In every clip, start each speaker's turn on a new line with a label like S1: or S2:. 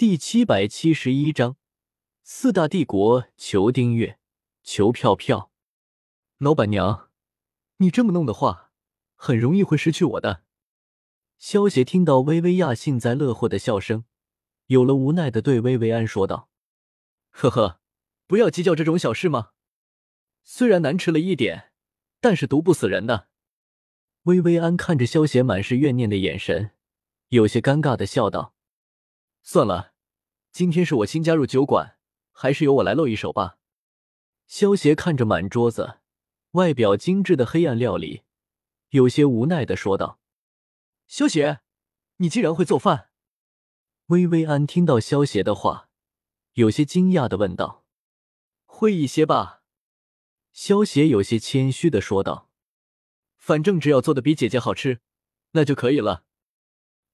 S1: 第七百七十一章，四大帝国求订阅，求票票。老板娘，你这么弄的话，很容易会失去我的。萧协听到薇薇娅幸灾乐祸的笑声，有了无奈的对薇薇安说道：“呵呵，不要计较这种小事嘛。虽然难吃了一点，但是毒不死人的。”薇薇安看着萧协满是怨念的眼神，有些尴尬的笑道。算了，今天是我新加入酒馆，还是由我来露一手吧。萧协看着满桌子外表精致的黑暗料理，有些无奈的说道：“萧协，你竟然会做饭？”薇薇安听到萧协的话，有些惊讶的问道：“会一些吧？”萧协有些谦虚的说道：“反正只要做的比姐姐好吃，那就可以了。”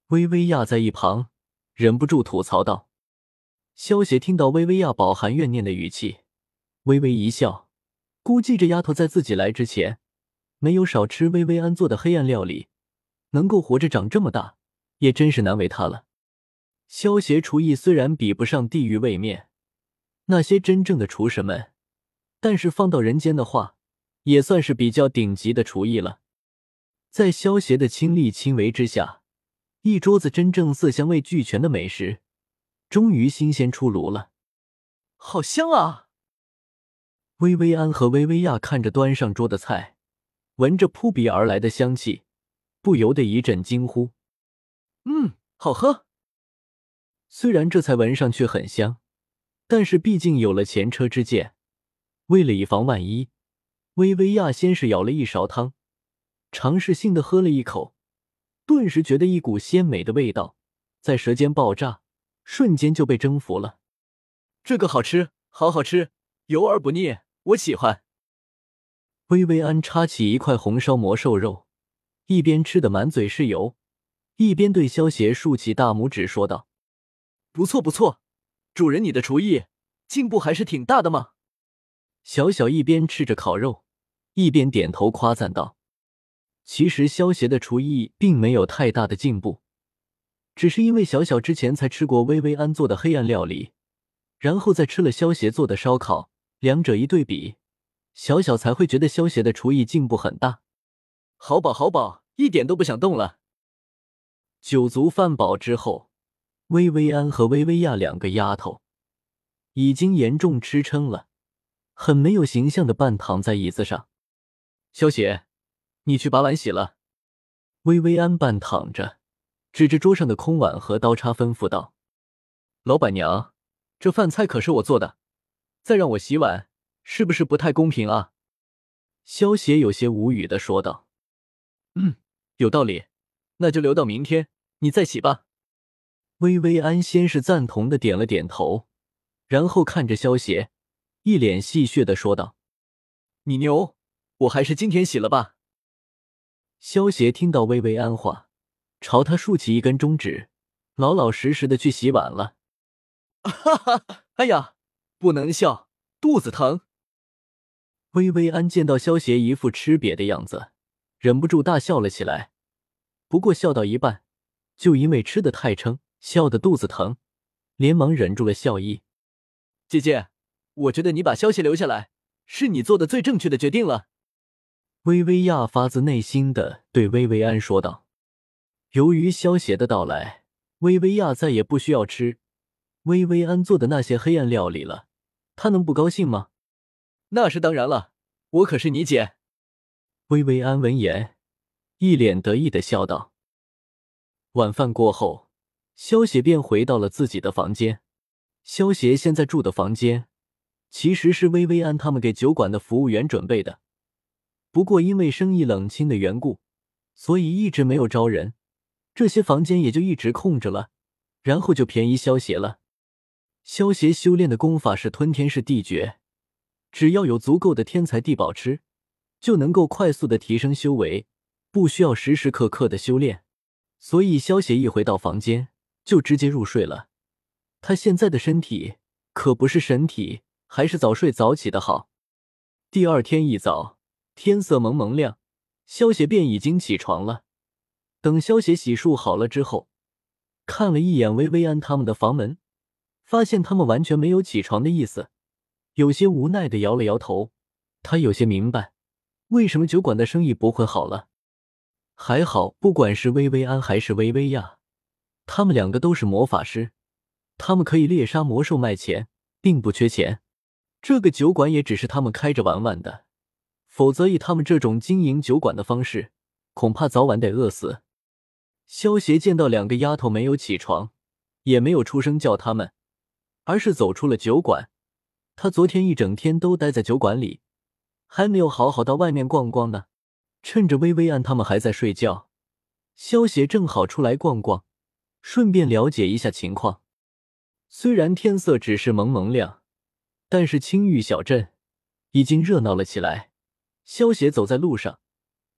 S1: 薇薇亚在一旁。忍不住吐槽道：“萧协听到薇薇娅饱含怨念的语气，微微一笑，估计这丫头在自己来之前没有少吃薇薇安做的黑暗料理，能够活着长这么大，也真是难为她了。萧协厨艺虽然比不上地狱位面那些真正的厨神们，但是放到人间的话，也算是比较顶级的厨艺了。在萧协的亲力亲为之下。”一桌子真正色香味俱全的美食，终于新鲜出炉了，好香啊！薇薇安和薇薇亚看着端上桌的菜，闻着扑鼻而来的香气，不由得一阵惊呼：“嗯，好喝！”虽然这菜闻上去很香，但是毕竟有了前车之鉴，为了以防万一，薇薇亚先是舀了一勺汤，尝试性的喝了一口。顿时觉得一股鲜美的味道在舌尖爆炸，瞬间就被征服了。这个好吃，好好吃，油而不腻，我喜欢。薇薇安插起一块红烧魔兽肉，一边吃的满嘴是油，一边对萧协竖起大拇指说道：“不错不错，主人你的厨艺进步还是挺大的嘛。”小小一边吃着烤肉，一边点头夸赞道。其实萧协的厨艺并没有太大的进步，只是因为小小之前才吃过薇薇安做的黑暗料理，然后再吃了萧协做的烧烤，两者一对比，小小才会觉得萧协的厨艺进步很大。好饱好饱，一点都不想动了。酒足饭饱之后，薇薇安和薇薇亚两个丫头已经严重吃撑了，很没有形象的半躺在椅子上。萧协。你去把碗洗了。薇薇安半躺着，指着桌上的空碗和刀叉，吩咐道：“老板娘，这饭菜可是我做的，再让我洗碗，是不是不太公平啊？”萧协有些无语的说道：“嗯，有道理，那就留到明天你再洗吧。”薇薇安先是赞同的点了点头，然后看着萧协，一脸戏谑的说道：“你牛，我还是今天洗了吧。”萧协听到薇薇安话，朝他竖起一根中指，老老实实的去洗碗了。哈哈，哎呀，不能笑，肚子疼。薇薇安见到萧协一副吃瘪的样子，忍不住大笑了起来。不过笑到一半，就因为吃的太撑，笑得肚子疼，连忙忍住了笑意。姐姐，我觉得你把萧协留下来，是你做的最正确的决定了。薇薇亚发自内心的对薇薇安说道：“由于萧协的到来，薇薇娅再也不需要吃薇薇安做的那些黑暗料理了。她能不高兴吗？那是当然了，我可是你姐。”薇薇安闻言，一脸得意的笑道。晚饭过后，萧协便回到了自己的房间。萧协现在住的房间，其实是薇薇安他们给酒馆的服务员准备的。不过因为生意冷清的缘故，所以一直没有招人，这些房间也就一直空着了。然后就便宜萧协了。萧协修炼的功法是吞天噬地诀，只要有足够的天才地宝吃，就能够快速的提升修为，不需要时时刻刻的修炼。所以萧协一回到房间就直接入睡了。他现在的身体可不是神体，还是早睡早起的好。第二天一早。天色蒙蒙亮，萧协便已经起床了。等萧协洗漱好了之后，看了一眼薇薇安他们的房门，发现他们完全没有起床的意思，有些无奈的摇了摇头。他有些明白，为什么酒馆的生意不会好了。还好，不管是薇薇安还是薇薇亚，他们两个都是魔法师，他们可以猎杀魔兽卖钱，并不缺钱。这个酒馆也只是他们开着玩玩的，否则以他们这种经营酒馆的方式，恐怕早晚得饿死。萧协见到两个丫头没有起床，也没有出声叫他们，而是走出了酒馆。他昨天一整天都待在酒馆里。还没有好好到外面逛逛呢，趁着薇薇安他们还在睡觉，萧协正好出来逛逛，顺便了解一下情况。虽然天色只是蒙蒙亮，但是青玉小镇已经热闹了起来。萧协走在路上，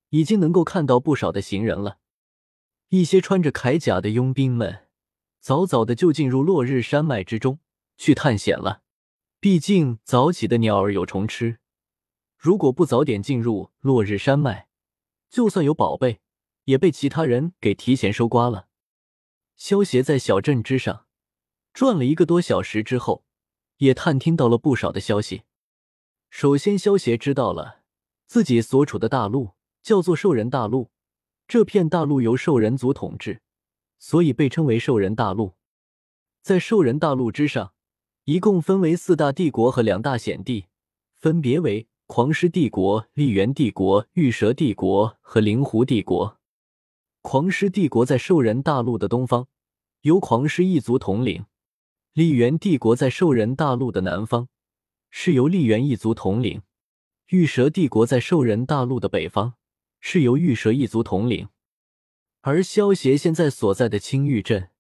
S1: 已经能够看到不少的行人了。一些穿着铠甲的佣兵们，早早的就进入落日山脉之中去探险了。毕竟早起的鸟儿有虫吃。如果不早点进入落日山脉，就算有宝贝，也被其他人给提前收刮了。萧协在小镇之上转了一个多小时之后，也探听到了不少的消息。首先，萧协知道了自己所处的大陆叫做兽人大陆，这片大陆由兽人族统治，所以被称为兽人大陆。在兽人大陆之上，一共分为四大帝国和两大险地，分别为。狂狮帝国、力元帝国、玉蛇帝国和灵狐帝国。狂狮帝国在兽人大陆的东方，由狂狮一族统领；力元帝国在兽人大陆的南方，是由力元一族统领；玉蛇帝国在兽人大陆的北方，是由玉蛇一族统领。而萧协现在所在的青玉镇，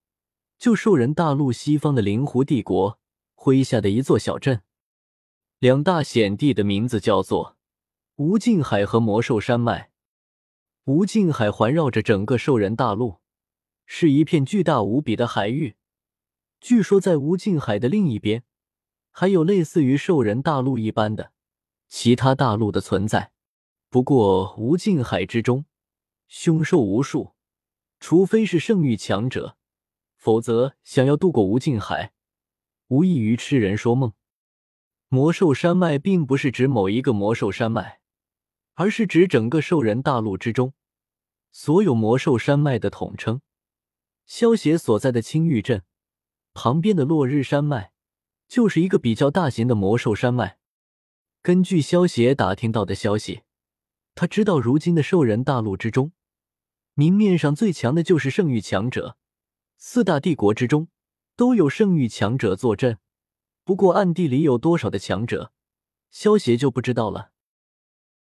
S1: 就兽人大陆西方的灵狐帝国麾下的一座小镇。两大险地的名字叫做无尽海和魔兽山脉。无尽海环绕着整个兽人大陆，是一片巨大无比的海域。据说在无尽海的另一边，还有类似于兽人大陆一般的其他大陆的存在。不过无尽海之中，凶兽无数，除非是圣域强者，否则想要渡过无尽海，无异于痴人说梦。魔兽山脉并不是指某一个魔兽山脉，而是指整个兽人大陆之中所有魔兽山脉的统称。萧协所在的青玉镇旁边的落日山脉，就是一个比较大型的魔兽山脉。根据萧协打听到的消息，他知道如今的兽人大陆之中，明面上最强的就是圣域强者，四大帝国之中都有圣域强者坐镇。不过暗地里有多少的强者，萧协就不知道了。